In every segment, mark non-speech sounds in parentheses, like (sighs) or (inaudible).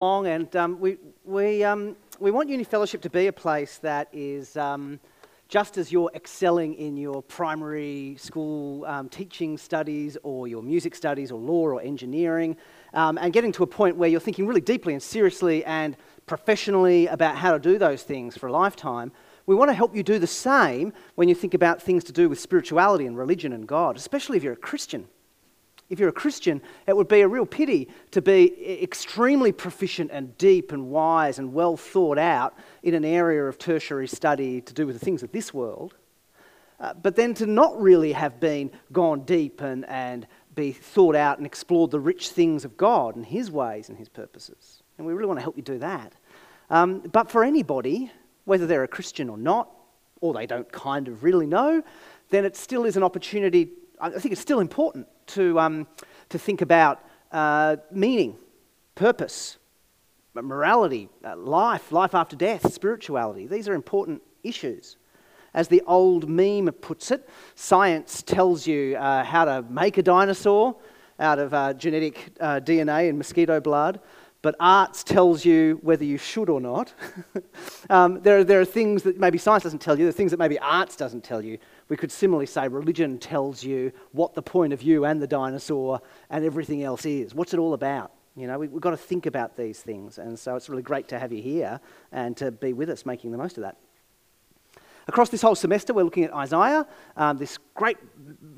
along, and um, we, we, um, we want Uni Fellowship to be a place that is um, just as you're excelling in your primary school um, teaching studies or your music studies or law or engineering, um, and getting to a point where you're thinking really deeply and seriously and professionally about how to do those things for a lifetime. We want to help you do the same when you think about things to do with spirituality and religion and God, especially if you're a Christian if you're a Christian, it would be a real pity to be extremely proficient and deep and wise and well thought out in an area of tertiary study to do with the things of this world, uh, but then to not really have been gone deep and, and be thought out and explored the rich things of God and His ways and His purposes. And we really want to help you do that. Um, but for anybody, whether they're a Christian or not, or they don't kind of really know, then it still is an opportunity. I think it's still important to, um, to think about uh, meaning, purpose, morality, uh, life, life after death, spirituality. These are important issues. As the old meme puts it, science tells you uh, how to make a dinosaur out of uh, genetic uh, DNA and mosquito blood, but arts tells you whether you should or not. (laughs) um, there, are, there are things that maybe science doesn't tell you, there are things that maybe arts doesn't tell you, we could similarly say religion tells you what the point of view and the dinosaur and everything else is. What's it all about? You know, we, have got to think about these things. And so it's really great to have you here and to be with us making the most of that. Across this whole semester, we're looking at Isaiah, um, this great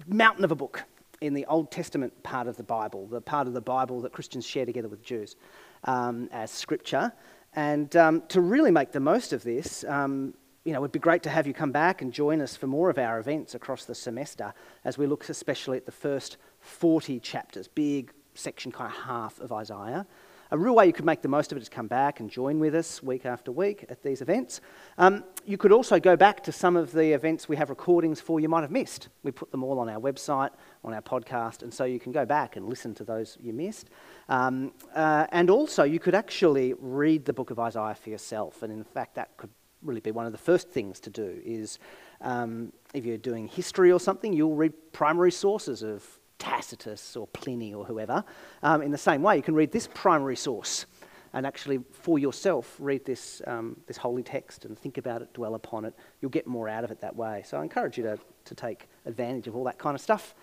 mountain of a book in the Old Testament part of the Bible, the part of the Bible that Christians share together with Jews um, as scripture. And um, to really make the most of this, um, you know, it would be great to have you come back and join us for more of our events across the semester as we look especially at the first 40 chapters, big section, kind of half of Isaiah. A real way you could make the most of it is come back and join with us week after week at these events. Um, you could also go back to some of the events we have recordings for you might have missed. We put them all on our website, on our podcast, and so you can go back and listen to those you missed. Um, uh, and also, you could actually read the book of Isaiah for yourself, and in fact, that could really be one of the first things to do is um, if you're doing history or something, you'll read primary sources of Tacitus or Pliny or whoever. Um, in the same way, you can read this primary source and actually for yourself read this, um, this holy text and think about it, dwell upon it. You'll get more out of it that way. So I encourage you to, to take advantage of all that kind of stuff.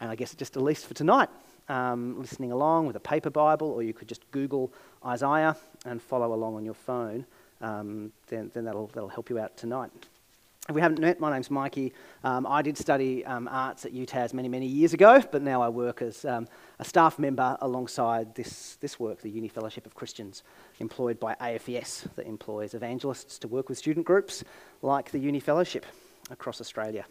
And I guess just at least for tonight, um, listening along with a paper Bible, or you could just Google Isaiah and follow along on your phone um, then, then that'll, that'll help you out tonight. If we haven't met, my name's Mikey. Um, I did study um, arts at UTAS many, many years ago, but now I work as um, a staff member alongside this, this work, the Uni Fellowship of Christians, employed by AFES, that employs evangelists to work with student groups like the Uni Fellowship across Australia.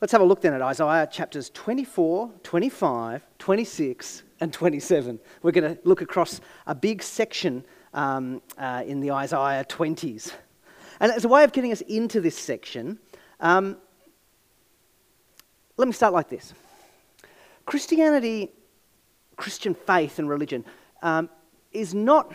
Let's have a look then at Isaiah chapters 24, 25, 26, and 27. We're going to look across a big section um, uh, in the Isaiah 20s. And as a way of getting us into this section, um, let me start like this Christianity, Christian faith and religion, um, is not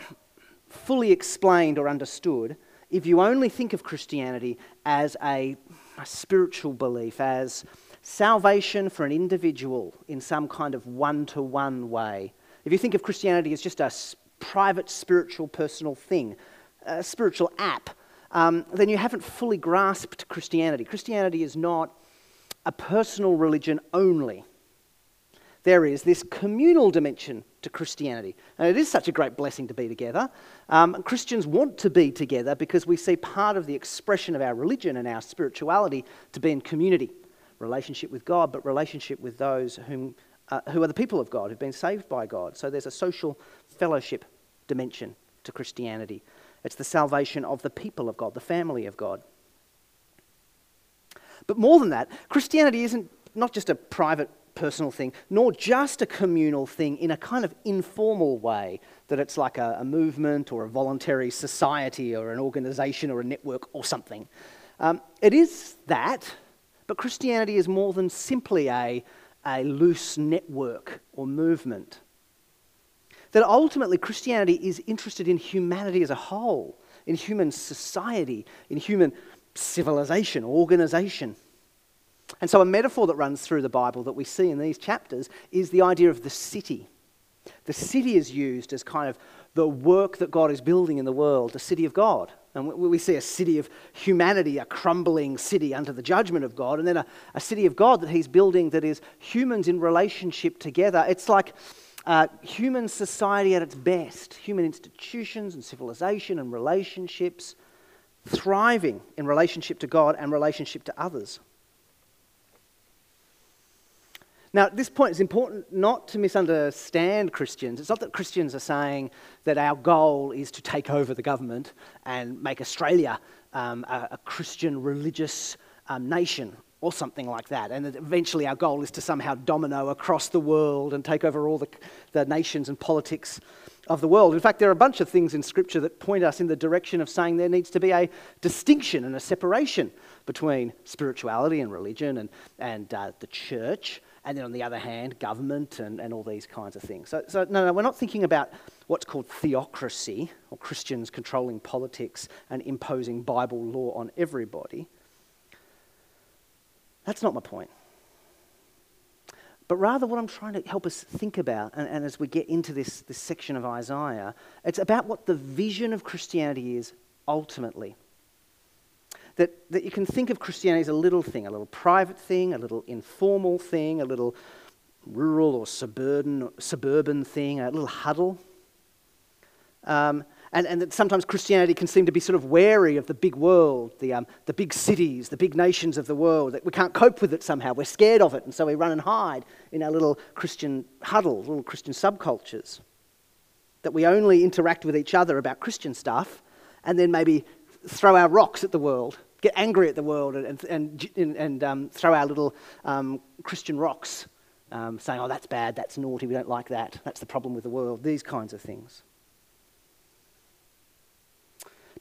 fully explained or understood if you only think of Christianity as a, a spiritual belief, as salvation for an individual in some kind of one to one way. If you think of Christianity as just a private spiritual personal thing, a spiritual app, um, then you haven't fully grasped Christianity. Christianity is not a personal religion only. There is this communal dimension to Christianity. And it is such a great blessing to be together. Um, Christians want to be together because we see part of the expression of our religion and our spirituality to be in community relationship with God, but relationship with those whom, uh, who are the people of God, who've been saved by God. So there's a social fellowship dimension to Christianity. It's the salvation of the people of God, the family of God. But more than that, Christianity isn't not just a private personal thing, nor just a communal thing in a kind of informal way, that it's like a, a movement or a voluntary society or an organization or a network or something. Um, it is that, but Christianity is more than simply a, a loose network or movement that ultimately Christianity is interested in humanity as a whole, in human society, in human civilization, organization. And so, a metaphor that runs through the Bible that we see in these chapters is the idea of the city. The city is used as kind of the work that God is building in the world, the city of God. And we see a city of humanity, a crumbling city under the judgment of God, and then a, a city of God that He's building that is humans in relationship together. It's like uh, human society at its best, human institutions and civilization and relationships thriving in relationship to God and relationship to others. Now, at this point, it's important not to misunderstand Christians. It's not that Christians are saying that our goal is to take over the government and make Australia um, a, a, Christian religious um, nation or something like that. And eventually our goal is to somehow domino across the world and take over all the, the nations and politics of the world. In fact, there are a bunch of things in Scripture that point us in the direction of saying there needs to be a distinction and a separation between spirituality and religion and, and uh, the church and then on the other hand, government and, and all these kinds of things. So, so, no, no, we're not thinking about what's called theocracy or Christians controlling politics and imposing Bible law on everybody. That's not my point. But rather, what I'm trying to help us think about, and, and as we get into this, this section of Isaiah, it's about what the vision of Christianity is ultimately that, that you can think of Christianity as a little thing, a little private thing, a little informal thing, a little rural or suburban, suburban thing, a little huddle. Um, and, and that sometimes Christianity can seem to be sort of wary of the big world, the, um, the big cities, the big nations of the world, that we can't cope with it somehow. We're scared of it, and so we run and hide in our little Christian huddles, little Christian subcultures. That we only interact with each other about Christian stuff, and then maybe throw our rocks at the world, get angry at the world, and, and, and, and um, throw our little um, Christian rocks, um, saying, oh, that's bad, that's naughty, we don't like that, that's the problem with the world, these kinds of things.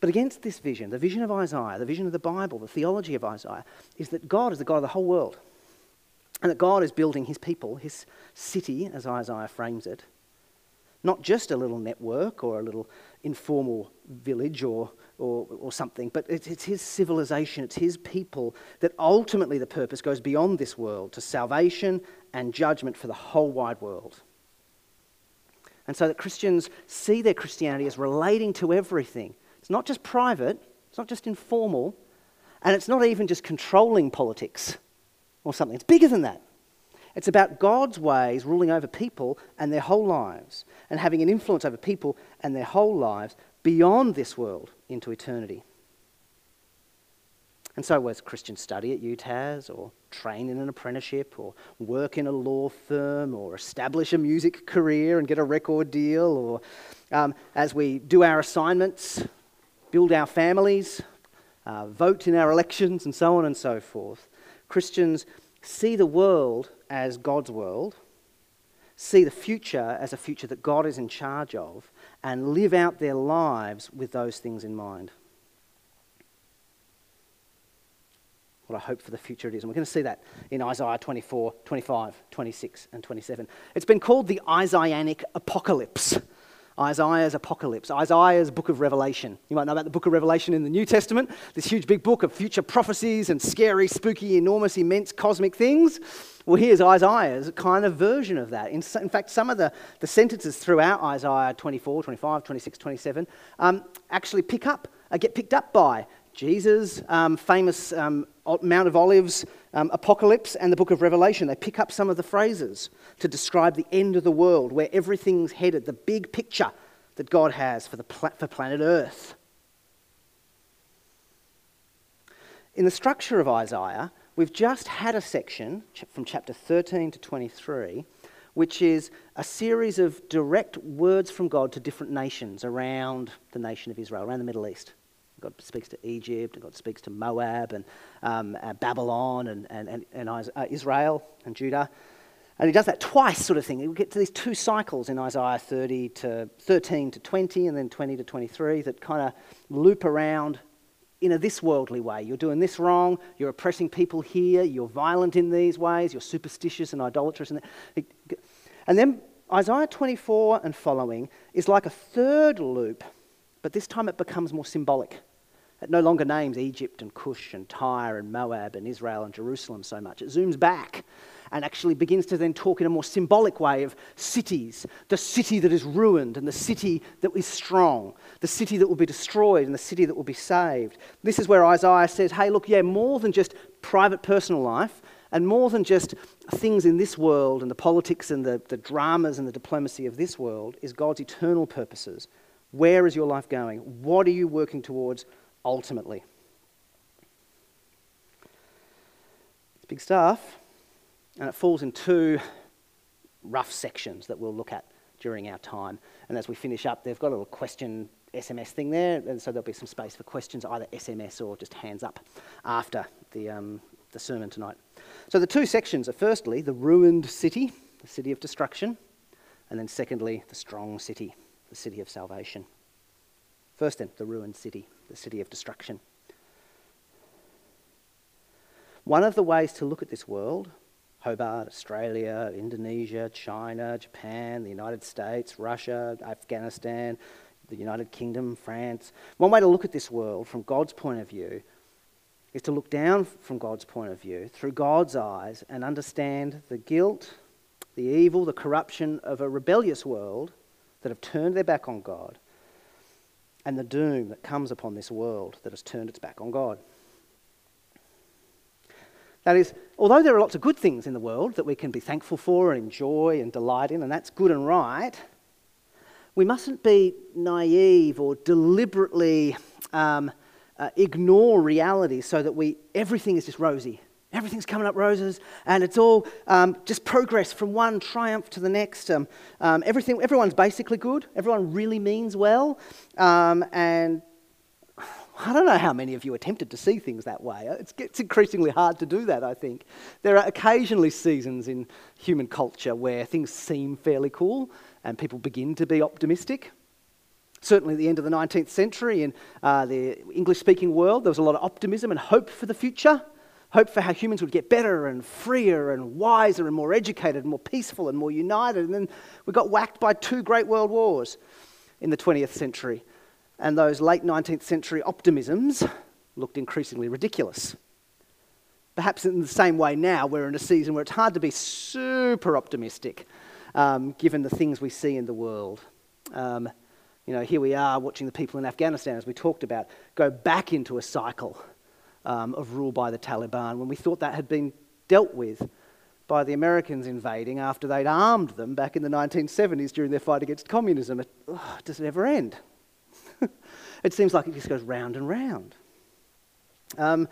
But against this vision, the vision of Isaiah, the vision of the Bible, the theology of Isaiah, is that God is the God of the whole world. And that God is building his people, his city, as Isaiah frames it. Not just a little network or a little informal village or, or, or something, but it's, it's his civilization, it's his people that ultimately the purpose goes beyond this world to salvation and judgment for the whole wide world. And so that Christians see their Christianity as relating to everything. It's not just private, it's not just informal, and it's not even just controlling politics or something. It's bigger than that. It's about God's ways ruling over people and their whole lives, and having an influence over people and their whole lives beyond this world into eternity. And so, whether Christian study at UTAS, or train in an apprenticeship, or work in a law firm, or establish a music career and get a record deal, or um, as we do our assignments, build our families, uh, vote in our elections, and so on and so forth, Christians see the world as God's world, see the future as a future that God is in charge of, and live out their lives with those things in mind. What I hope for the future it is. And we're going to see that in Isaiah 24, 25, 26, and 27. It's been called the Isaianic apocalypse. Isaiah's apocalypse, Isaiah's book of Revelation. You might know about the book of Revelation in the New Testament, this huge big book of future prophecies and scary, spooky, enormous, immense cosmic things. Well, here's Isaiah's kind of version of that. In, in fact, some of the, the sentences throughout Isaiah 24, 25, 26, 27 um, actually pick up, uh, get picked up by Jesus' um, famous um, Mount of Olives um, apocalypse and the book of Revelation. They pick up some of the phrases to describe the end of the world, where everything's headed, the big picture that God has for, the pla- for planet Earth. In the structure of Isaiah, We've just had a section from chapter 13 to 23, which is a series of direct words from God to different nations around the nation of Israel, around the Middle East. God speaks to Egypt, and God speaks to Moab, and um, uh, Babylon, and, and, and, and uh, Israel, and Judah. And he does that twice, sort of thing. We get to these two cycles in Isaiah 30 to 13 to 20, and then 20 to 23 that kind of loop around in a this worldly way. You're doing this wrong, you're oppressing people here, you're violent in these ways, you're superstitious and idolatrous. And, and then Isaiah 24 and following is like a third loop, but this time it becomes more symbolic. It no longer names Egypt and Cush and Tyre and Moab and Israel and Jerusalem so much. It zooms back and actually begins to then talk in a more symbolic way of cities the city that is ruined and the city that is strong, the city that will be destroyed and the city that will be saved. This is where Isaiah says, hey, look, yeah, more than just private personal life and more than just things in this world and the politics and the, the dramas and the diplomacy of this world is God's eternal purposes. Where is your life going? What are you working towards ultimately? It's big stuff. And it falls in two rough sections that we'll look at during our time. And as we finish up, they've got a little question SMS thing there, and so there'll be some space for questions, either SMS or just hands up after the, um, the sermon tonight. So the two sections are firstly the ruined city, the city of destruction, and then secondly the strong city, the city of salvation. First, then, the ruined city, the city of destruction. One of the ways to look at this world Hobart, Australia, Indonesia, China, Japan, the United States, Russia, Afghanistan, the United Kingdom, France. One way to look at this world from God's point of view is to look down from God's point of view through God's eyes and understand the guilt, the evil, the corruption of a rebellious world that have turned their back on God and the doom that comes upon this world that has turned its back on God. That is, although there are lots of good things in the world that we can be thankful for and enjoy and delight in, and that's good and right, we mustn't be naive or deliberately um, uh, ignore reality so that we everything is just rosy. Everything's coming up roses, and it's all um, just progress from one triumph to the next. Um, um everything, everyone's basically good. Everyone really means well, um, and (sighs) I don't know how many of you attempted to see things that way. It's, increasingly hard to do that, I think. There are occasionally seasons in human culture where things seem fairly cool and people begin to be optimistic. Certainly, at the end of the 19th century, in uh, the English speaking world, there was a lot of optimism and hope for the future. Hope for how humans would get better and freer and wiser and more educated and more peaceful and more united. And then we got whacked by two great world wars in the 20th century and those late 19th century optimisms looked increasingly ridiculous. Perhaps in the same way now, we're in a season where it's hard to be super optimistic um, given the things we see in the world. Um, you know, here we are watching the people in Afghanistan, as we talked about, go back into a cycle um, of rule by the Taliban when we thought that had been dealt with by the Americans invading after they'd armed them back in the 1970s during their fight against communism. It, oh, does it ever end? (laughs) it seems like it just goes round and round. Um,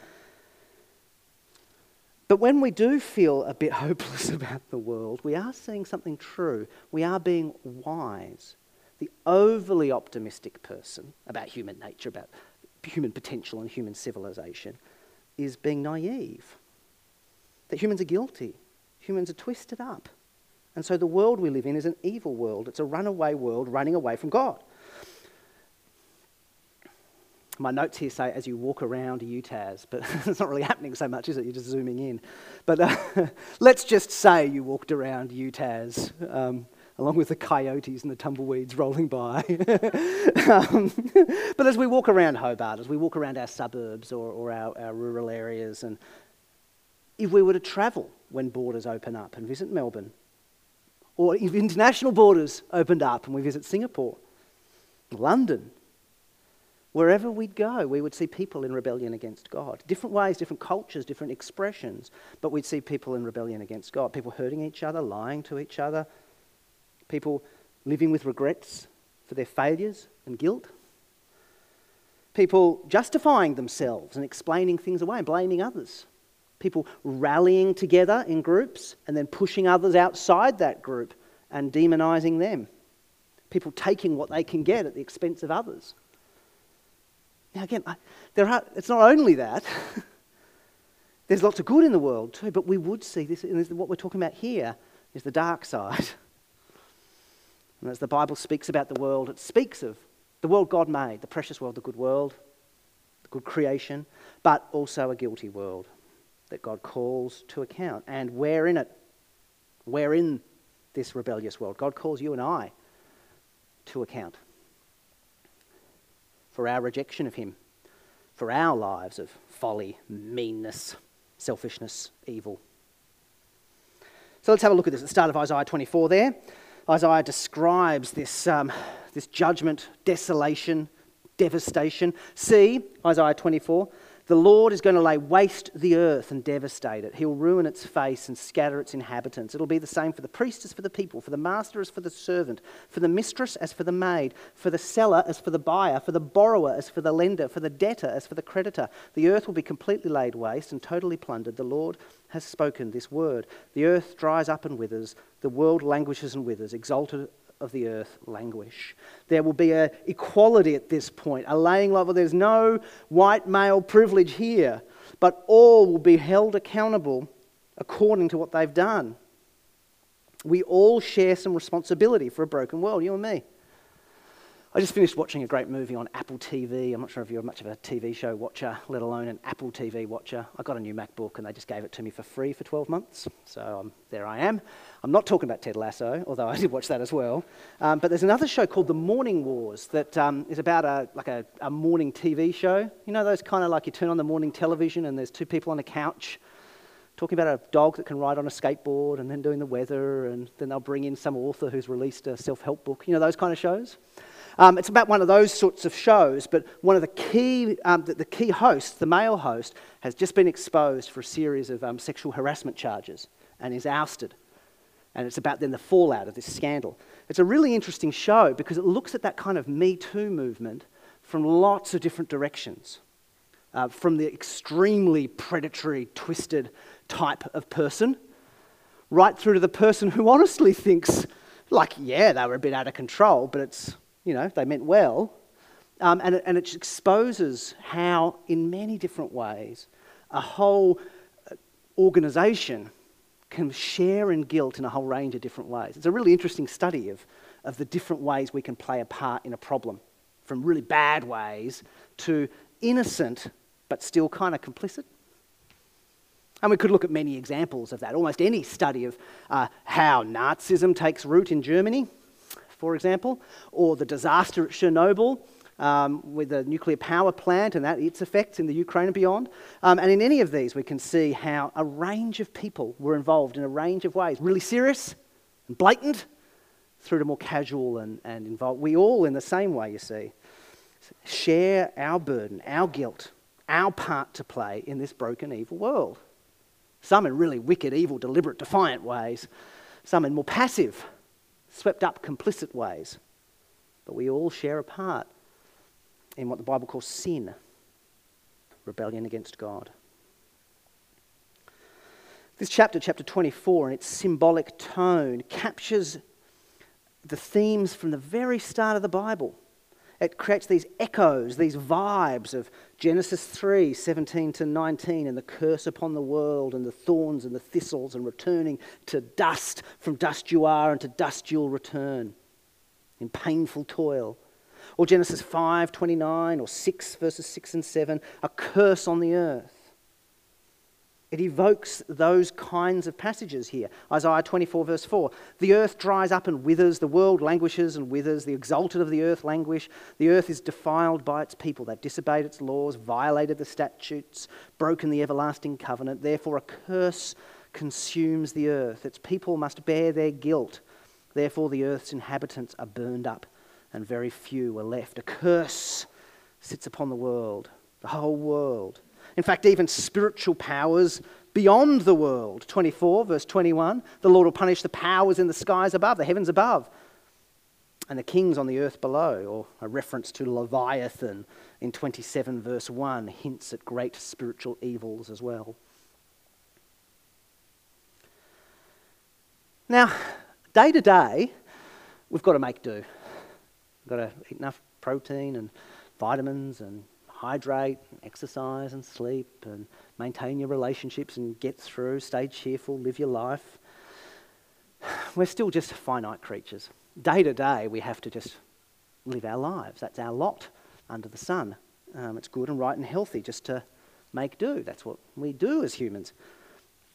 but when we do feel a bit (laughs) hopeless about the world, we are seeing something true. We are being wise. The overly optimistic person about human nature, about human potential and human civilization, is being naive. That humans are guilty, humans are twisted up. And so the world we live in is an evil world. It's a runaway world running away from God my notes here say as you walk around UTAS, but (laughs) it's not really happening so much, is it? You're just zooming in. But uh, (laughs) let's just say you walked around UTAS. Um, along with the coyotes and the tumbleweeds rolling by. (laughs) um, but as we walk around Hobart, as we walk around our suburbs or, or our, our, rural areas, and if we were to travel when borders open up and visit Melbourne, or if international borders opened up and we visit Singapore, London, Wherever we'd go, we would see people in rebellion against God. Different ways, different cultures, different expressions, but we'd see people in rebellion against God. People hurting each other, lying to each other, people living with regrets for their failures and guilt, people justifying themselves and explaining things away and blaming others, people rallying together in groups and then pushing others outside that group and demonizing them, people taking what they can get at the expense of others. Now, again, there are, it's not only that. (laughs) There's lots of good in the world too, but we would see this, and what we're talking about here is the dark side. (laughs) And as the Bible speaks about the world, it speaks of the world God made, the precious world, the good world, the good creation, but also a guilty world that God calls to account. And we're in it. We're in this rebellious world. God calls you and I to account for our rejection of Him, for our lives of folly, meanness, selfishness, evil. So let's have a look at this at the start of Isaiah 24 there. Isaiah describes this, um, this judgment, desolation, devastation. See, Isaiah 24, the Lord is going to lay waste the earth and devastate it. He'll ruin its face and scatter its inhabitants. It'll be the same for the priest as for the people, for the master as for the servant, for the mistress as for the maid, for the seller as for the buyer, for the borrower as for the lender, for the debtor as for the creditor. The earth will be completely laid waste and totally plundered. The Lord has spoken this word. The earth dries up and withers, the world languishes and withers. Exalted of the earth languish. There will be a equality at this point, a laying level. There's no white male privilege here, but all will be held accountable according to what they've done. We all share some responsibility for a broken world, you and me. I just finished watching a great movie on Apple TV. I'm not sure if you're much of a TV show watcher, let alone an Apple TV watcher. I got a new MacBook and they just gave it to me for free for 12 months. So um, there I am. I'm not talking about Ted Lasso, although I did watch that as well. Um, but there's another show called The Morning Wars that um, is about a, like a, a morning TV show. You know, those kind of like you turn on the morning television and there's two people on a couch talking about a dog that can ride on a skateboard and then doing the weather and then they'll bring in some author who's released a self-help book. You know, those kind of shows. Um, it's about one of those sorts of shows, but one of the key, um, the, the, key hosts, the male host, has just been exposed for a series of um, sexual harassment charges and is ousted. And it's about then the fallout of this scandal. It's a really interesting show because it looks at that kind of Me Too movement from lots of different directions. Uh, from the extremely predatory, twisted type of person, right through to the person who honestly thinks, like, yeah, they were a bit out of control, but it's you know, they meant well. Um, and, it, and it exposes how, in many different ways, a whole uh, organization can share in guilt in a whole range of different ways. It's a really interesting study of, of the different ways we can play a part in a problem, from really bad ways to innocent but still kind of complicit. And we could look at many examples of that. Almost any study of uh, how Nazism takes root in Germany for example, or the disaster at Chernobyl um, with the nuclear power plant and that, its effects in the Ukraine and beyond. Um, and in any of these, we can see how a range of people were involved in a range of ways, really serious and blatant, through to more casual and, and involved. We all, in the same way, you see, share our burden, our guilt, our part to play in this broken, evil world. Some in really wicked, evil, deliberate, defiant ways, some in more passive, swept up complicit ways. But we all share a part in what the Bible calls sin rebellion against God. This chapter, chapter 24, in its symbolic tone, captures the themes from the very start of the Bible. It creates these echoes, these vibes of Genesis 3 17 to 19, and the curse upon the world, and the thorns and the thistles, and returning to dust. From dust you are, and to dust you'll return in painful toil. Or Genesis 5 29, or 6 verses 6 and 7, a curse on the earth. It evokes those kinds of passages here. Isaiah 24, verse 4. The earth dries up and withers, the world languishes and withers, the exalted of the earth languish. The earth is defiled by its people. They've disobeyed its laws, violated the statutes, broken the everlasting covenant. Therefore, a curse consumes the earth. Its people must bear their guilt. Therefore, the earth's inhabitants are burned up, and very few are left. A curse sits upon the world, the whole world. In fact, even spiritual powers beyond the world. 24, verse 21 the Lord will punish the powers in the skies above, the heavens above, and the kings on the earth below. Or a reference to Leviathan in 27, verse 1 hints at great spiritual evils as well. Now, day to day, we've got to make do. We've got to eat enough protein and vitamins and hydrate, exercise and sleep and maintain your relationships and get through, stay cheerful, live your life. (sighs) We're still just finite creatures. Day to day, we have to just live our lives. That's our lot under the sun. Um, it's good and right and healthy just to make do. That's what we do as humans.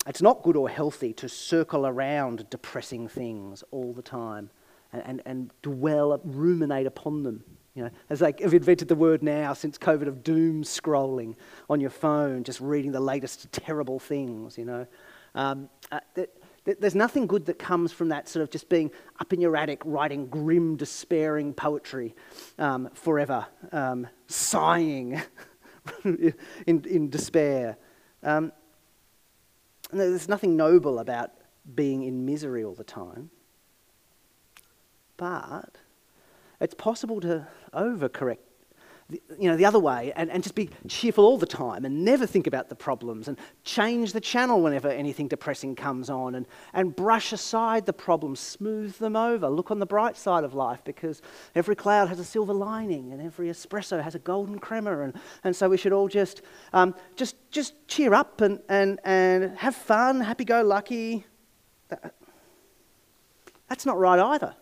It's not good or healthy to circle around depressing things all the time and, and, and dwell, ruminate upon them You know, as they have invented the word now since COVID of doom scrolling on your phone, just reading the latest terrible things, you know. Um, uh, th- th- there's nothing good that comes from that sort of just being up in your attic writing grim, despairing poetry um, forever, um, sighing (laughs) in, in despair. Um, there's nothing noble about being in misery all the time. But it's possible to overcorrect, the, you know, the other way and, and just be cheerful all the time and never think about the problems and change the channel whenever anything depressing comes on and, and brush aside the problems, smooth them over, look on the bright side of life because every cloud has a silver lining and every espresso has a golden crema and, and so we should all just, um, just, just cheer up and, and, and have fun, happy-go-lucky. That's not right either.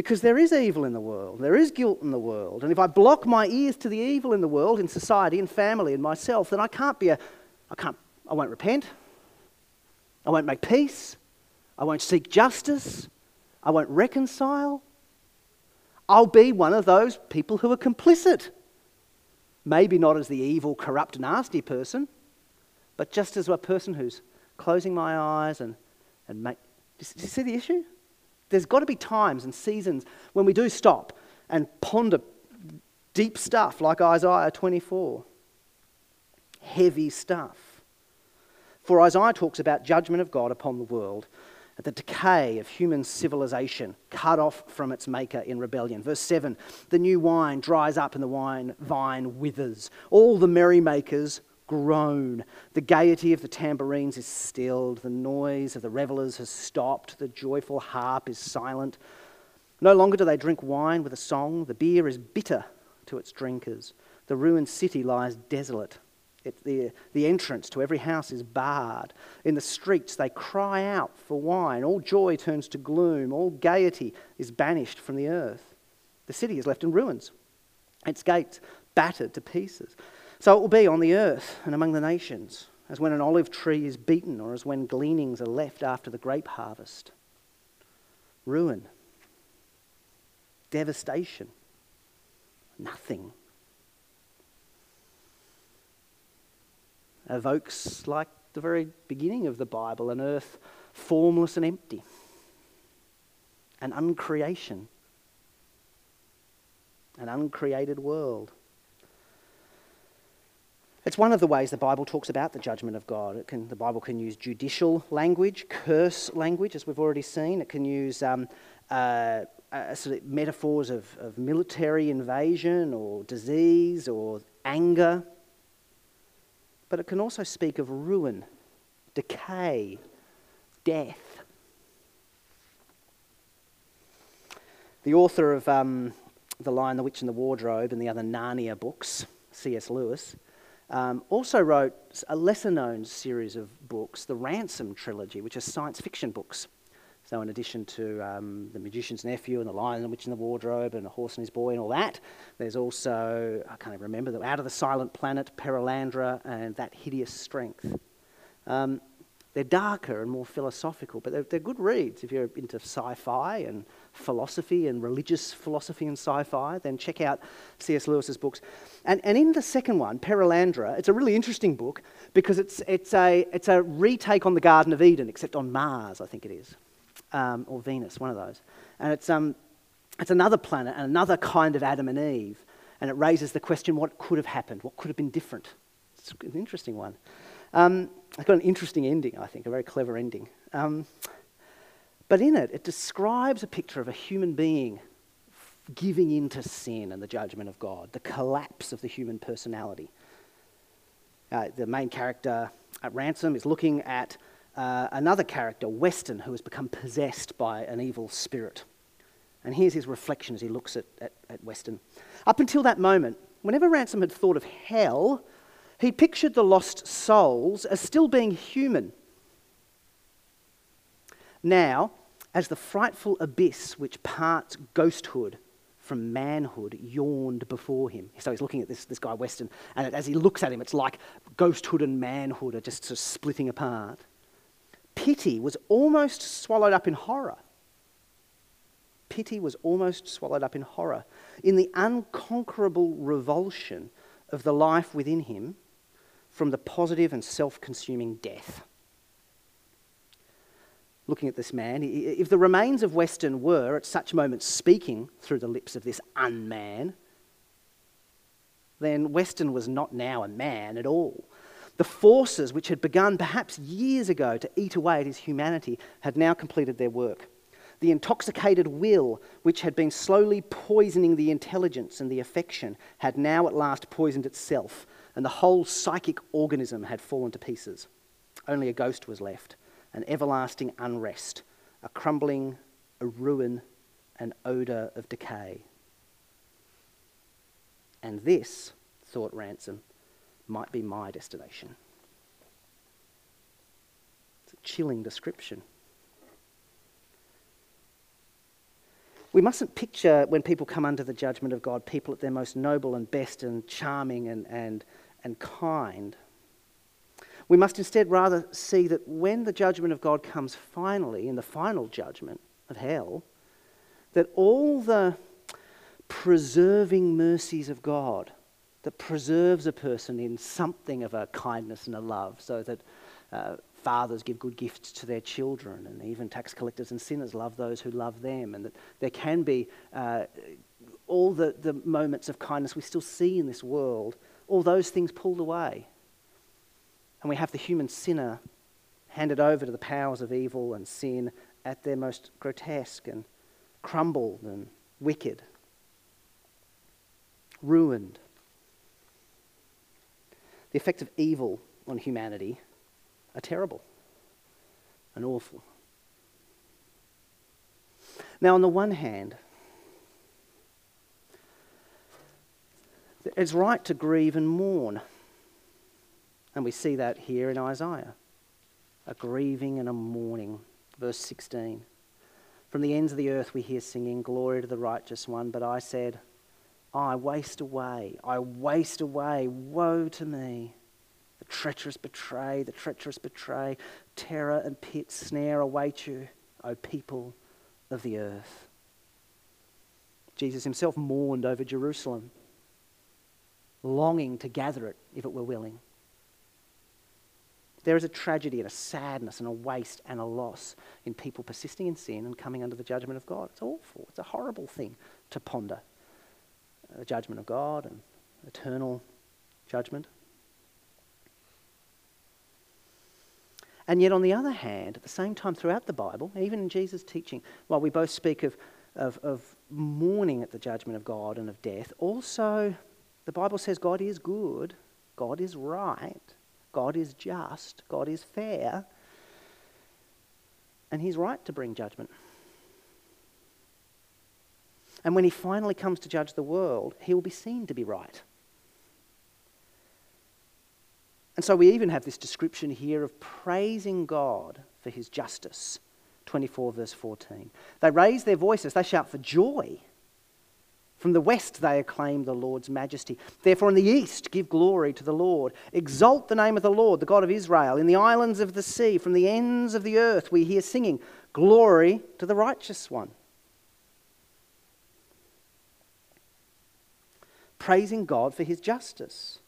Because there is evil in the world, there is guilt in the world. And if I block my ears to the evil in the world, in society, in family, in myself, then I can't be a, I can't, I won't repent. I won't make peace. I won't seek justice. I won't reconcile. I'll be one of those people who are complicit. Maybe not as the evil, corrupt, nasty person, but just as a person who's closing my eyes and, and make. Do you see the issue? There's got to be times and seasons when we do stop and ponder deep stuff like Isaiah 24. Heavy stuff. For Isaiah talks about judgment of God upon the world, the decay of human civilization cut off from its maker in rebellion. Verse 7 the new wine dries up and the wine vine withers. All the merrymakers groan. The gaiety of the tambourines is stilled. The noise of the revelers has stopped. The joyful harp is silent. No longer do they drink wine with a song. The beer is bitter to its drinkers. The ruined city lies desolate. It, the, the entrance to every house is barred. In the streets, they cry out for wine. All joy turns to gloom. All gaiety is banished from the earth. The city is left in ruins, its gates battered to pieces. So it will be on the earth and among the nations, as when an olive tree is beaten, or as when gleanings are left after the grape harvest. Ruin, devastation, nothing. Evokes, like the very beginning of the Bible, an earth formless and empty, an uncreation, an uncreated world. It's one of the ways the Bible talks about the judgment of God. Can, the Bible can use judicial language, curse language, as we've already seen. It can use um, uh, uh, sort of metaphors of, of military invasion or disease or anger. But it can also speak of ruin, decay, death. The author of um, The Lion, the Witch, and the Wardrobe and the other Narnia books, C.S. Lewis, um, also wrote a lesser known series of books, the Ransom trilogy, which are science fiction books. So, in addition to um, The Magician's Nephew and The Lion and the Witch and the Wardrobe and A Horse and His Boy and all that, there's also, I can't even remember, Out of the Silent Planet, Perelandra, and That Hideous Strength. Um, they're darker and more philosophical, but they're, they're good reads. If you're into sci fi and philosophy and religious philosophy and sci fi, then check out C.S. Lewis's books. And, and in the second one, Perelandra, it's a really interesting book because it's, it's, a, it's a retake on the Garden of Eden, except on Mars, I think it is, um, or Venus, one of those. And it's, um, it's another planet and another kind of Adam and Eve. And it raises the question what could have happened? What could have been different? It's an interesting one. Um, it's got an interesting ending, I think, a very clever ending. Um, but in it, it describes a picture of a human being giving in to sin and the judgment of God, the collapse of the human personality. Uh, the main character at Ransom is looking at uh, another character, Weston, who has become possessed by an evil spirit. And here's his reflection as he looks at, at, at Weston. Up until that moment, whenever Ransom had thought of hell, he pictured the lost souls as still being human. Now, as the frightful abyss which parts ghosthood from manhood yawned before him. So he's looking at this, this guy, Weston, and as he looks at him, it's like ghosthood and manhood are just sort of splitting apart. Pity was almost swallowed up in horror. pity was almost swallowed up in horror. In the unconquerable revulsion of the life within him from the positive and self consuming death. Looking at this man, if the remains of Weston were at such moments speaking through the lips of this unman, then Weston was not now a man at all. The forces which had begun perhaps years ago to eat away at his humanity had now completed their work. The intoxicated will, which had been slowly poisoning the intelligence and the affection, had now at last poisoned itself, and the whole psychic organism had fallen to pieces. Only a ghost was left, an everlasting unrest, a crumbling, a ruin, an odour of decay. And this, thought Ransom, might be my destination. It's a chilling description. We mustn't picture when people come under the judgment of God people at their most noble and best and charming and, and, and kind. We must instead rather see that when the judgment of God comes finally, in the final judgment of hell, that all the preserving mercies of God that preserves a person in something of a kindness and a love, so that uh, fathers give good gifts to their children, and even tax collectors and sinners love those who love them, and that there can be uh, all the, the moments of kindness we still see in this world, all those things pulled away. And we have the human sinner handed over to the powers of evil and sin at their most grotesque and crumbled and wicked, ruined. The effects of evil on humanity are terrible and awful. Now, on the one hand, it's right to grieve and mourn. And we see that here in Isaiah a grieving and a mourning. Verse 16. From the ends of the earth we hear singing, Glory to the righteous one. But I said, I waste away, I waste away, woe to me. The treacherous betray, the treacherous betray. Terror and pit snare await you, O people of the earth. Jesus himself mourned over Jerusalem, longing to gather it if it were willing. There is a tragedy and a sadness and a waste and a loss in people persisting in sin and coming under the judgment of God. It's awful. It's a horrible thing to ponder. Uh, the judgment of God and eternal judgment. And yet, on the other hand, at the same time throughout the Bible, even in Jesus' teaching, while we both speak of, of, of mourning at the judgment of God and of death, also the Bible says God is good, God is right, God is just, God is fair, and He's right to bring judgment. And when He finally comes to judge the world, He will be seen to be right. And so we even have this description here of praising God for his justice. 24, verse 14. They raise their voices, they shout for joy. From the west they acclaim the Lord's majesty. Therefore, in the east, give glory to the Lord. Exalt the name of the Lord, the God of Israel. In the islands of the sea, from the ends of the earth, we hear singing, Glory to the righteous one. Praising God for his justice.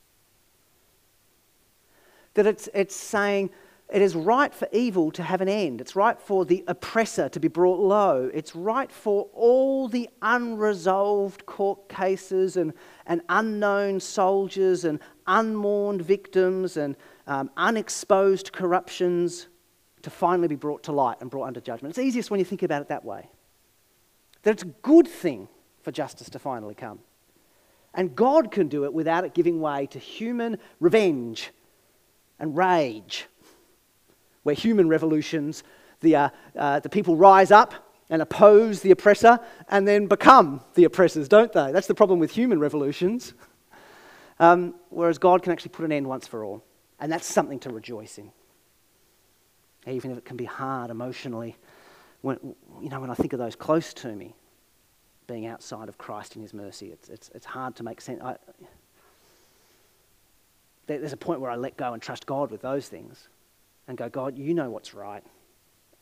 That it's, it's saying it is right for evil to have an end. It's right for the oppressor to be brought low. It's right for all the unresolved court cases and, and unknown soldiers and unmourned victims and um, unexposed corruptions to finally be brought to light and brought under judgment. It's easiest when you think about it that way. That it's a good thing for justice to finally come. And God can do it without it giving way to human revenge and rage, where human revolutions, the, uh, uh, the people rise up and oppose the oppressor and then become the oppressors, don't they? That's the problem with human revolutions. Um, whereas God can actually put an end once for all. And that's something to rejoice in. Even if it can be hard emotionally. When, you know, when I think of those close to me being outside of Christ in His mercy, it's, it's, it's hard to make sense. I, there's a point where I let go and trust God with those things and go, God, you know what's right.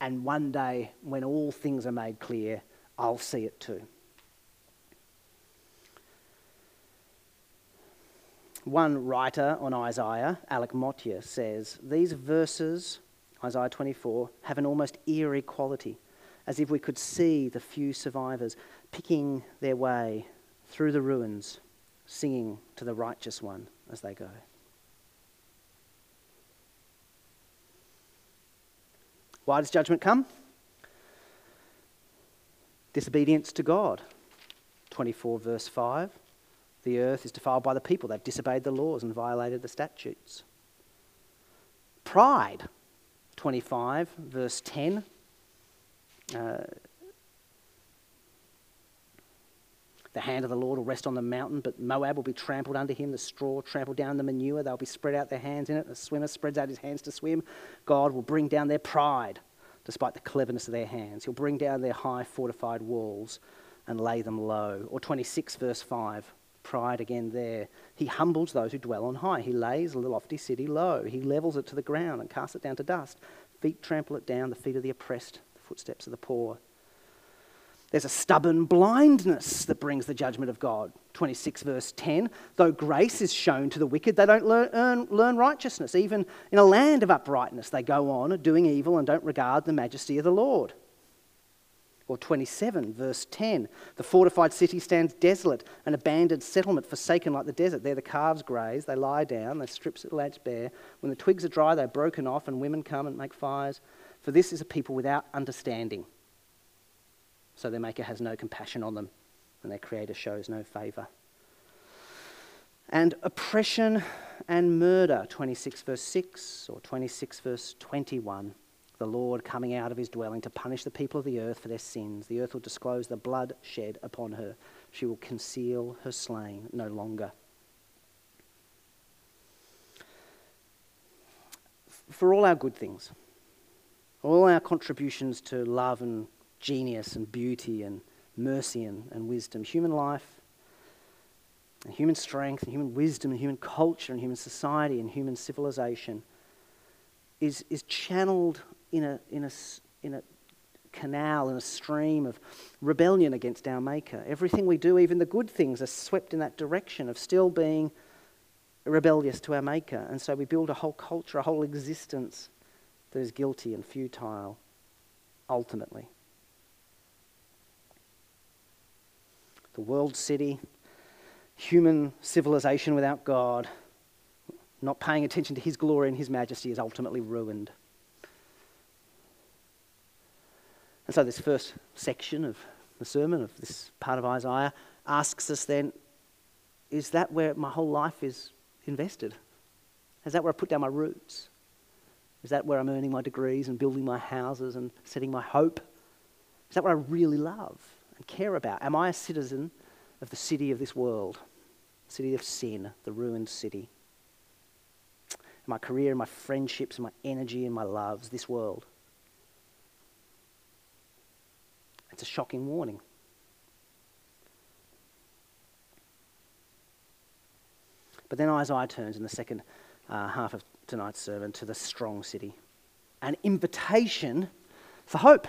And one day, when all things are made clear, I'll see it too. One writer on Isaiah, Alec Motyer, says these verses, Isaiah 24, have an almost eerie quality, as if we could see the few survivors picking their way through the ruins, singing to the righteous one as they go. Why does judgment come? Disobedience to God. 24, verse 5. The earth is defiled by the people. They've disobeyed the laws and violated the statutes. Pride. 25, verse 10. Uh, the hand of the Lord will rest on the mountain, but Moab will be trampled under him. The straw trampled down the manure. They'll be spread out their hands in it. The swimmer spreads out his hands to swim. God will bring down their pride despite the cleverness of their hands. He'll bring down their high fortified walls and lay them low. Or 26, verse 5, pride again there. He humbles those who dwell on high. He lays a lofty city low. He levels it to the ground and casts it down to dust. Feet trample it down, the feet of the oppressed, the footsteps of the poor. There's a stubborn blindness that brings the judgment of God. 26 verse 10. Though grace is shown to the wicked, they don't learn, earn, learn righteousness. Even in a land of uprightness, they go on doing evil and don't regard the majesty of the Lord. Or 27 verse 10. The fortified city stands desolate, an abandoned settlement forsaken like the desert. There the calves graze, they lie down, they strip the lads bare. When the twigs are dry, they're broken off, and women come and make fires. For this is a people without understanding so their Maker has no compassion on them, and their Creator shows no favour. And oppression and murder, 26 verse 6 or 26 verse 21. The Lord coming out of his dwelling to punish the people of the earth for their sins. The earth will disclose the blood shed upon her. She will conceal her slain no longer. For all our good things, all our contributions to love and genius and beauty and mercy and, and wisdom. Human life and human strength and human wisdom and human culture and human society and human civilization is, is channeled in a, in, a, in a canal, in a stream of rebellion against our Maker. Everything we do, even the good things, are swept in that direction of still being rebellious to our Maker. And so we build a whole culture, a whole existence that is guilty and futile ultimately. The world city, human civilization without God, not paying attention to his glory and his majesty is ultimately ruined. And so, this first section of the sermon, of this part of Isaiah, asks us then is that where my whole life is invested? Is that where I put down my roots? Is that where I'm earning my degrees and building my houses and setting my hope? Is that what I really love? And care about? Am I a citizen of the city of this world, city of sin, the ruined city? My career, my friendships, my energy, and my loves, this world. It's a shocking warning. But then Isaiah turns in the second uh, half of tonight's sermon to the strong city. An invitation for hope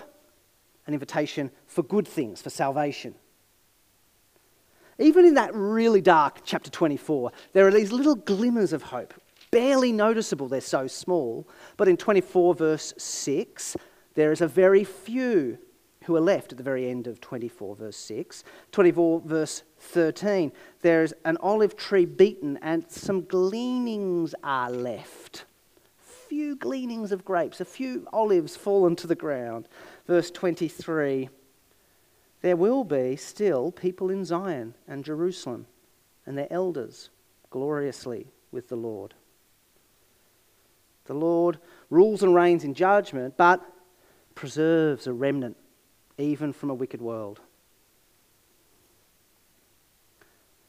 an invitation for good things, for salvation. Even in that really dark chapter 24, there are these little glimmers of hope, barely noticeable, they're so small. But in 24, verse 6, there is a very few who are left at the very end of 24, verse 6. 24, verse 13, there is an olive tree beaten, and some gleanings are left few gleanings of grapes, a few olives fallen to the ground. Verse 23 There will be still people in Zion and Jerusalem, and their elders gloriously with the Lord. The Lord rules and reigns in judgment, but preserves a remnant even from a wicked world.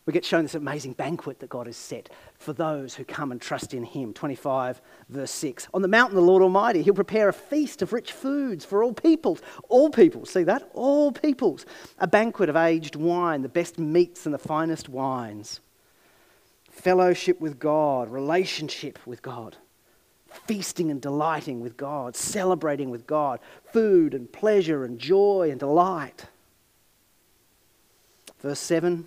We get shown this amazing banquet that God has set for those who come and trust in Him. 25, verse 6. On the mountain, the Lord Almighty, He'll prepare a feast of rich foods for all peoples. All peoples, see that? All peoples. A banquet of aged wine, the best meats and the finest wines. Fellowship with God, relationship with God. Feasting and delighting with God, celebrating with God, food and pleasure and joy and delight. Verse 7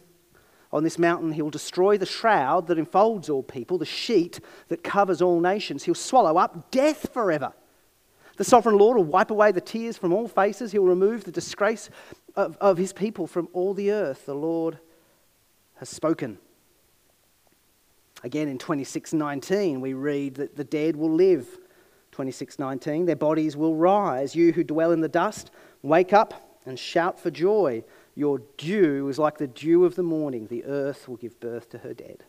On this mountain he will destroy the shroud that enfolds all people, the sheet that covers all nations. He'll swallow up death forever. The sovereign Lord will wipe away the tears from all faces. He'll remove the disgrace of, of his people from all the earth. The Lord has spoken. Again in 26:19 we read that the dead will live. 26:19 their bodies will rise. You who dwell in the dust, wake up and shout for joy. Your dew is like the dew of the morning. The earth will give birth to her dead.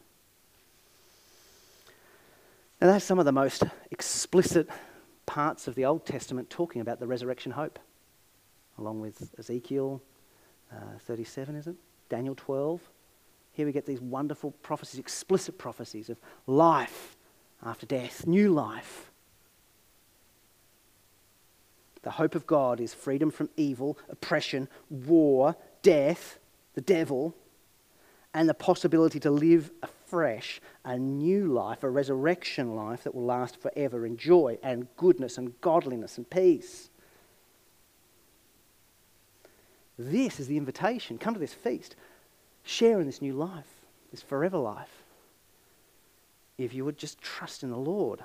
Now that's some of the most explicit parts of the Old Testament talking about the resurrection hope, along with Ezekiel uh, 37, is it? Daniel 12. Here we get these wonderful prophecies, explicit prophecies of life after death, new life. The hope of God is freedom from evil, oppression, war, death, the devil, and the possibility to live afresh a new life, a resurrection life that will last forever in joy and goodness and godliness and peace. This is the invitation. Come to this feast. Share in this new life, this forever life. If you would just trust in the Lord.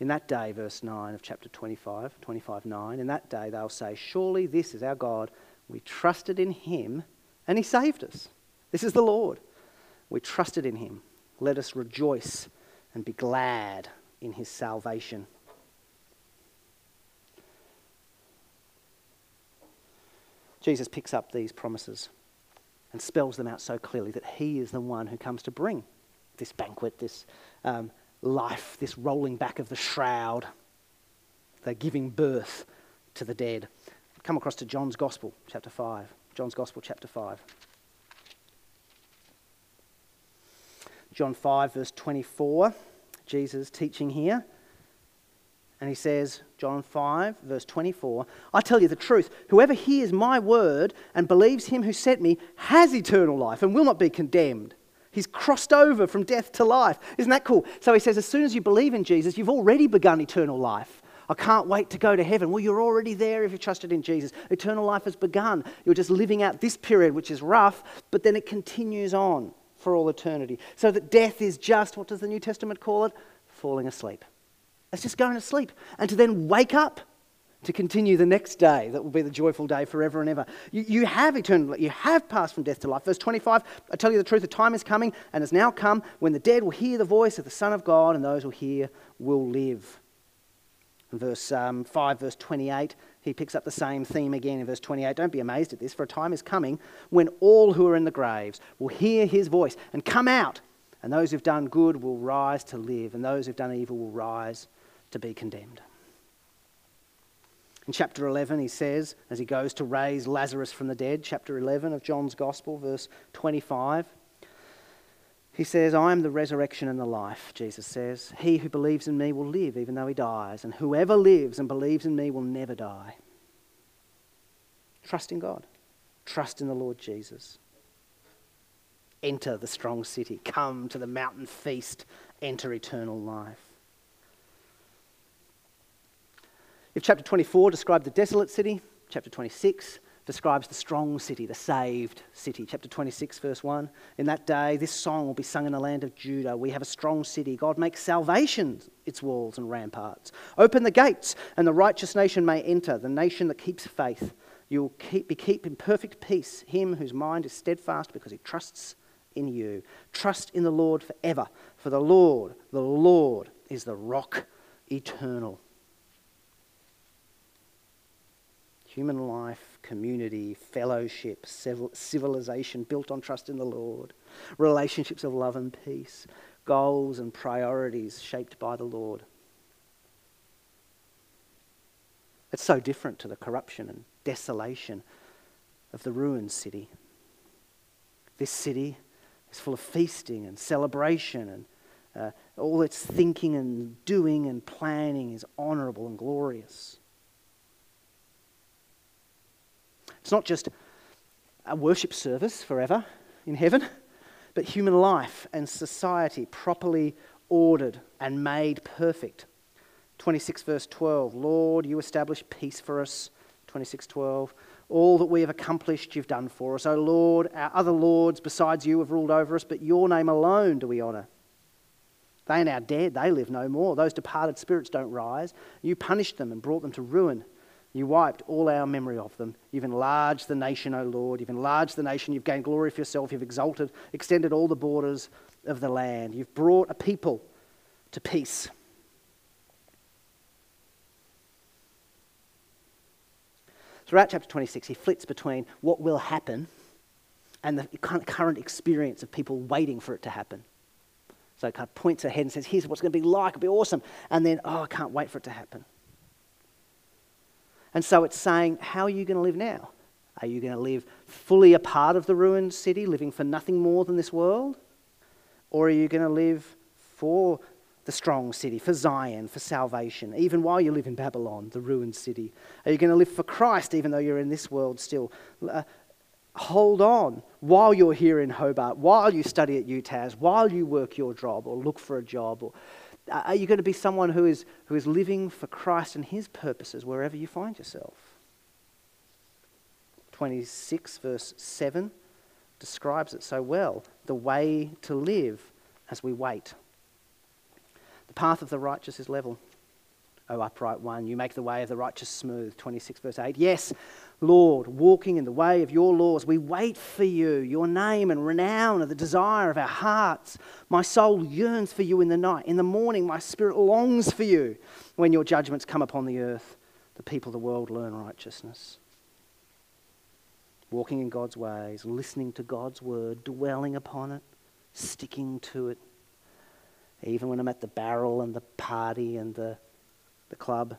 In that day, verse 9 of chapter 25, 25 9, in that day they'll say, Surely this is our God. We trusted in him and he saved us. This is the Lord. We trusted in him. Let us rejoice and be glad in his salvation. Jesus picks up these promises and spells them out so clearly that he is the one who comes to bring this banquet, this um, life, this rolling back of the shroud. They're giving birth to the dead. Come across to John's Gospel, chapter 5. John's Gospel, chapter 5. John 5, verse 24, Jesus teaching here. And he says, John 5, verse 24, I tell you the truth. Whoever hears my word and believes him who sent me has eternal life and will not be condemned. He's crossed over from death to life. Isn't that cool? So he says, as soon as you believe in Jesus, you've already begun eternal life. I can't wait to go to heaven. Well, you're already there if you trusted in Jesus. Eternal life has begun. You're just living out this period, which is rough, but then it continues on for all eternity. So that death is just, what does the New Testament call it? Falling asleep. It's just going to sleep. And to then wake up to continue the next day that will be the joyful day forever and ever. You, you have eternal, life. you have passed from death to life. Verse 25, I tell you the truth, the time is coming and has now come when the dead will hear the voice of the Son of God and those who hear will live verse um, 5, verse 28, he picks up the same theme again in verse 28. Don't be amazed at this, for a time is coming when all who are in the graves will hear his voice and come out, and those who've done good will rise to live, and those who've done evil will rise to be condemned. In chapter 11, he says, as he goes to raise Lazarus from the dead, chapter 11 of John's Gospel, verse 25, he says, I am the resurrection and the life, Jesus says. He who believes in me will live even though he dies, and whoever lives and believes in me will never die. Trust in God. Trust in the Lord Jesus. Enter the strong city. Come to the mountain feast. Enter eternal life. If chapter 24 described the desolate city, chapter 26 describes the strong city, the saved city. Chapter 26, verse 1. In that day, this song will be sung in the land of Judah. We have a strong city. God makes salvation its walls and ramparts. Open the gates, and the righteous nation may enter, the nation that keeps faith. You will keep, be keep in perfect peace him whose mind is steadfast because he trusts in you. Trust in the Lord forever, for the Lord, the Lord, is the rock eternal. Human life community, fellowship, civilization built on trust in the Lord, relationships of love and peace, goals and priorities shaped by the Lord. It's so different to the corruption and desolation of the ruined city. This city is full of feasting and celebration, and uh, all its thinking and doing and planning is honourable and glorious. It's not just a worship service forever in heaven, but human life and society properly ordered and made perfect. 26 verse 12 Lord, you establish peace for us. 26:12 All that we have accomplished, you've done for us. O Lord, our other lords besides you have ruled over us, but your name alone do we honour. They are now dead, they live no more. Those departed spirits don't rise. You punished them and brought them to ruin. You wiped all our memory of them. You've enlarged the nation, O Lord. You've enlarged the nation. You've gained glory for yourself. You've exalted, extended all the borders of the land. You've brought a people to peace. Throughout chapter 26, he flits between what will happen and the current experience of people waiting for it to happen. So it kind of points ahead and says, Here's what's going to be like, it'll be awesome. And then, Oh, I can't wait for it to happen. And so it's saying, How are you going to live now? Are you going to live fully a part of the ruined city, living for nothing more than this world? Or are you going to live for the strong city, for Zion, for salvation, even while you live in Babylon, the ruined city? Are you going to live for Christ even though you're in this world still? Uh, hold on while you're here in Hobart, while you study at UTAS, while you work your job or look for a job? Or, are you going to be someone who is, who is living for Christ and his purposes wherever you find yourself? 26, verse 7 describes it so well the way to live as we wait. The path of the righteous is level. O upright one, you make the way of the righteous smooth. 26 verse 8. Yes, Lord, walking in the way of your laws, we wait for you. Your name and renown are the desire of our hearts. My soul yearns for you in the night. In the morning, my spirit longs for you. When your judgments come upon the earth, the people of the world learn righteousness. Walking in God's ways, listening to God's word, dwelling upon it, sticking to it. Even when I'm at the barrel and the party and the, the club.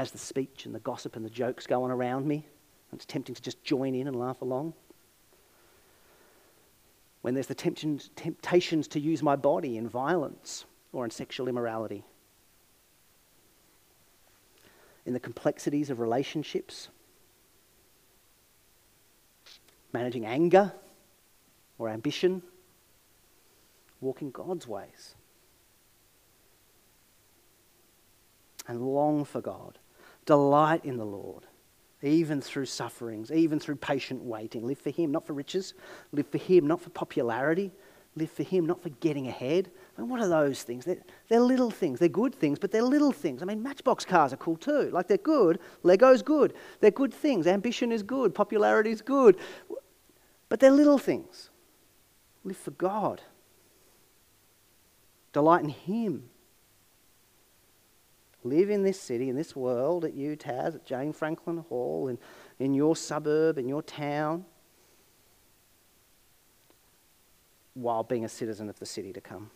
As the speech and the gossip and the jokes go on around me, it's tempting to just join in and laugh along. When there's the temptations, temptations to use my body in violence or in sexual immorality. In the complexities of relationships, managing anger or ambition, walking God's ways. And long for God. Delight in the Lord, even through sufferings, even through patient waiting. Live for Him, not for riches. Live for Him, not for popularity. Live for Him, not for getting ahead. I mean, what are those things? They're, they're little things. They're good things, but they're little things. I mean, matchbox cars are cool too. Like, they're good. Lego's good. They're good things. Ambition is good. Popularity is good. But they're little things. Live for God. Delight in Him. Live in this city, in this world, at UTAS, at Jane Franklin Hall, in, in your suburb, in your town, while being a citizen of the city to come.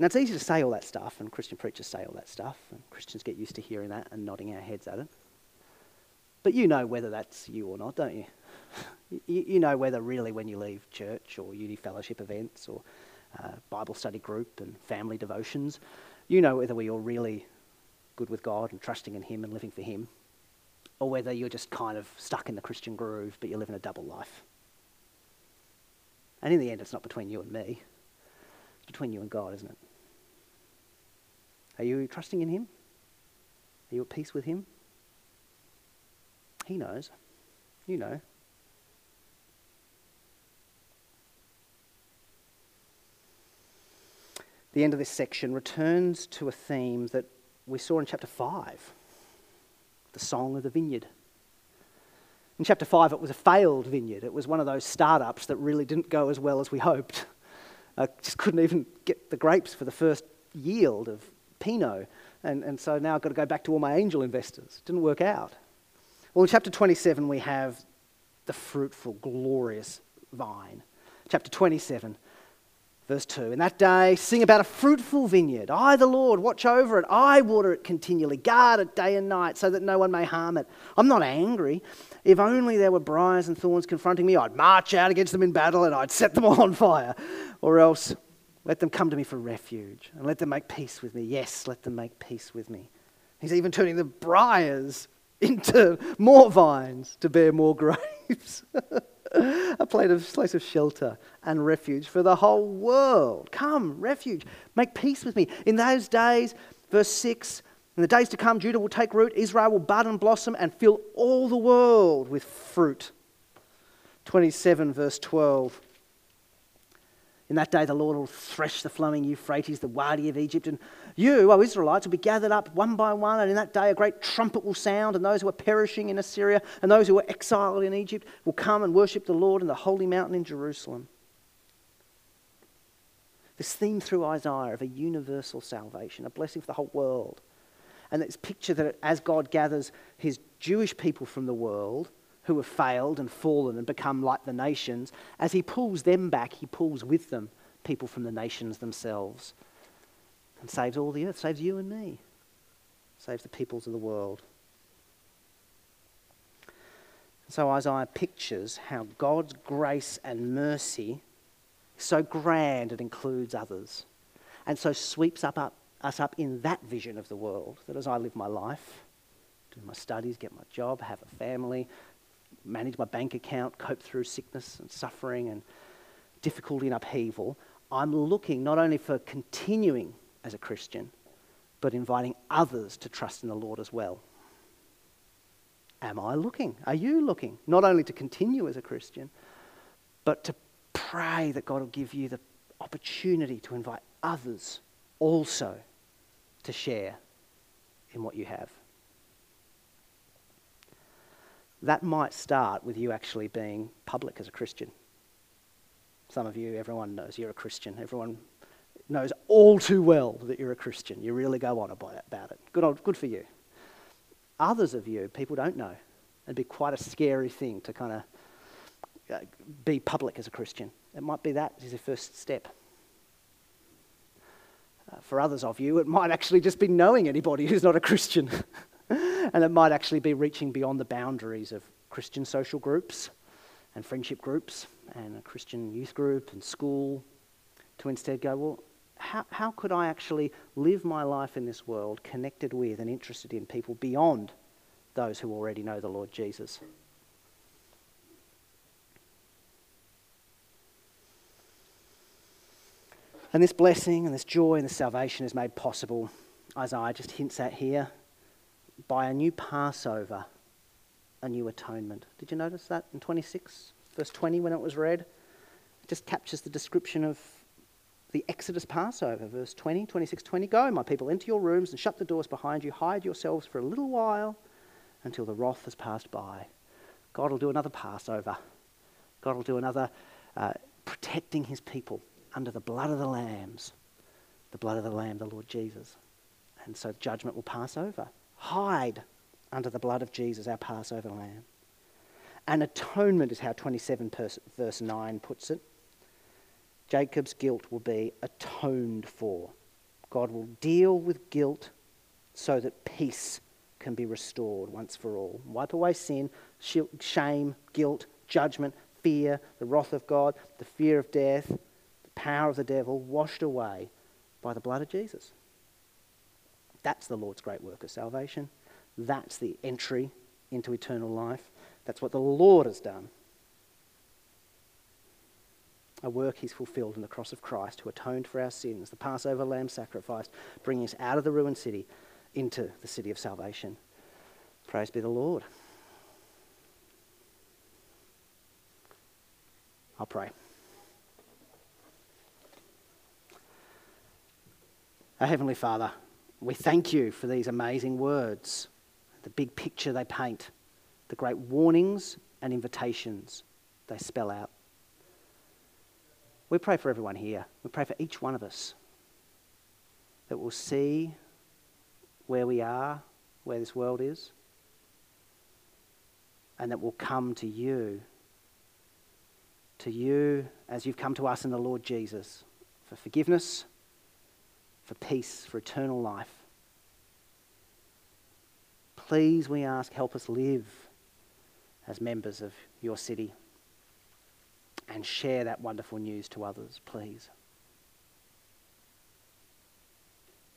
Now, it's easy to say all that stuff, and Christian preachers say all that stuff, and Christians get used to hearing that and nodding our heads at it. But you know whether that's you or not, don't you? You, you know whether really when you leave church or uni fellowship events or uh, Bible study group and family devotions, you know whether you're really good with God and trusting in Him and living for Him, or whether you're just kind of stuck in the Christian groove but you're living a double life. And in the end, it's not between you and me, it's between you and God, isn't it? Are you trusting in Him? Are you at peace with Him? He knows. You know. The end of this section returns to a theme that we saw in chapter 5 the song of the vineyard. In chapter 5, it was a failed vineyard. It was one of those startups that really didn't go as well as we hoped. I just couldn't even get the grapes for the first yield of Pinot. And, and so now I've got to go back to all my angel investors. It didn't work out. Well, in chapter 27, we have the fruitful, glorious vine. Chapter 27, verse 2. In that day, sing about a fruitful vineyard. I, the Lord, watch over it. I water it continually, guard it day and night, so that no one may harm it. I'm not angry. If only there were briars and thorns confronting me, I'd march out against them in battle and I'd set them (laughs) all on fire. Or else let them come to me for refuge and let them make peace with me. Yes, let them make peace with me. He's even turning the briars (laughs) into more vines to bear more grapes. (laughs) a of, place of shelter and refuge for the whole world. Come, refuge, make peace with me. In those days, verse 6, in the days to come, Judah will take root, Israel will bud and blossom and fill all the world with fruit. 27, verse 12. In that day, the Lord will thresh the flowing Euphrates, the Wadi of Egypt, and you, O Israelites, will be gathered up one by one. And in that day, a great trumpet will sound, and those who are perishing in Assyria and those who are exiled in Egypt will come and worship the Lord in the holy mountain in Jerusalem. This theme through Isaiah of a universal salvation, a blessing for the whole world. And this picture that as God gathers his Jewish people from the world, who have failed and fallen and become like the nations, as he pulls them back, he pulls with them people from the nations themselves and saves all the earth, saves you and me, saves the peoples of the world. So Isaiah pictures how God's grace and mercy is so grand it includes others, and so sweeps up, up, us up in that vision of the world that as I live my life, do my studies, get my job, have a family, manage my bank account, cope through sickness and suffering and difficulty and upheaval, I'm looking not only for continuing as a Christian, but inviting others to trust in the Lord as well. Am I looking? Are you looking? Not only to continue as a Christian, but to pray that God will give you the opportunity to invite others also to share in what you have that might start with you actually being public as a Christian. Some of you, everyone knows you're a Christian. Everyone knows all too well that you're a Christian. You really go on about it. Good, good for you. Others of you, people don't know. It'd be quite a scary thing to kind of uh, be public as a Christian. It might be that is the first step. Uh, for others of you, it might actually just be knowing anybody who's not a Christian. (laughs) and it might actually be reaching beyond the boundaries of Christian social groups and friendship groups and a Christian youth group and school to instead go, well, how, how could I actually live my life in this world connected with and interested in people beyond those who already know the Lord Jesus? And this blessing and this joy and this salvation is made possible, Isaiah just hints at here, by a new Passover, a new atonement. Did you notice that in 26, verse 20, when it was read? It just captures the description of the Exodus Passover, verse 20, 26, 20. Go, my people, into your rooms and shut the doors behind you. Hide yourselves for a little while until the wrath has passed by. God will do another Passover. God will do another uh, protecting his people under the blood of the lambs, the blood of the Lamb, the Lord Jesus. And so judgment will pass over hide under the blood of Jesus, our Passover lamb. And atonement is how 27 verse 9 puts it. Jacob's guilt will be atoned for. God will deal with guilt so that peace can be restored once for all. Wipe away sin, shame, guilt, judgment, fear, the wrath of God, the fear of death, the power of the devil, washed away by the blood of Jesus. That's the Lord's great work of salvation. That's the entry into eternal life. That's what the Lord has done. A work he's fulfilled in the cross of Christ, who atoned for our sins, the Passover lamb sacrifice, bringing us out of the ruined city into the city of salvation. Praise be the Lord. I'll pray. Our Heavenly Father, we thank you for these amazing words, the big picture they paint, the great warnings and invitations they spell out. We pray for everyone here. We pray for each one of us that we'll see where we are, where this world is, and that we'll come to you, to you as you've come to us in the Lord Jesus for forgiveness for peace, for eternal life. Please, we ask, help us live as members of your city and share that wonderful news to others, please.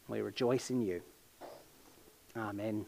We rejoice in you. Amen.